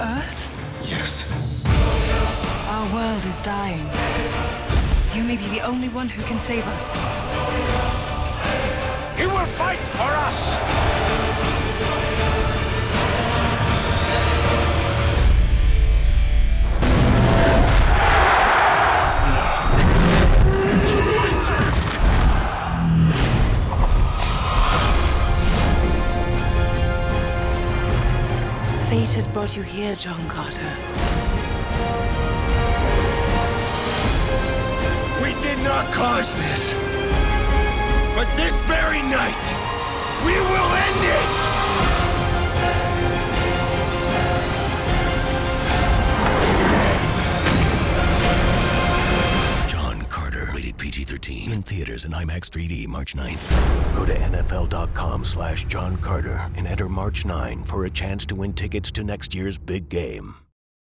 Earth? Yes. Our world is dying. You may be the only one who can save us. Fate has brought you here, John Carter. We did not cause this. But this very night, Rated PG-13. In theaters and IMAX 3D March 9th. Go to NFL.com slash John Carter and enter March 9 for a chance to win tickets to next year's big game.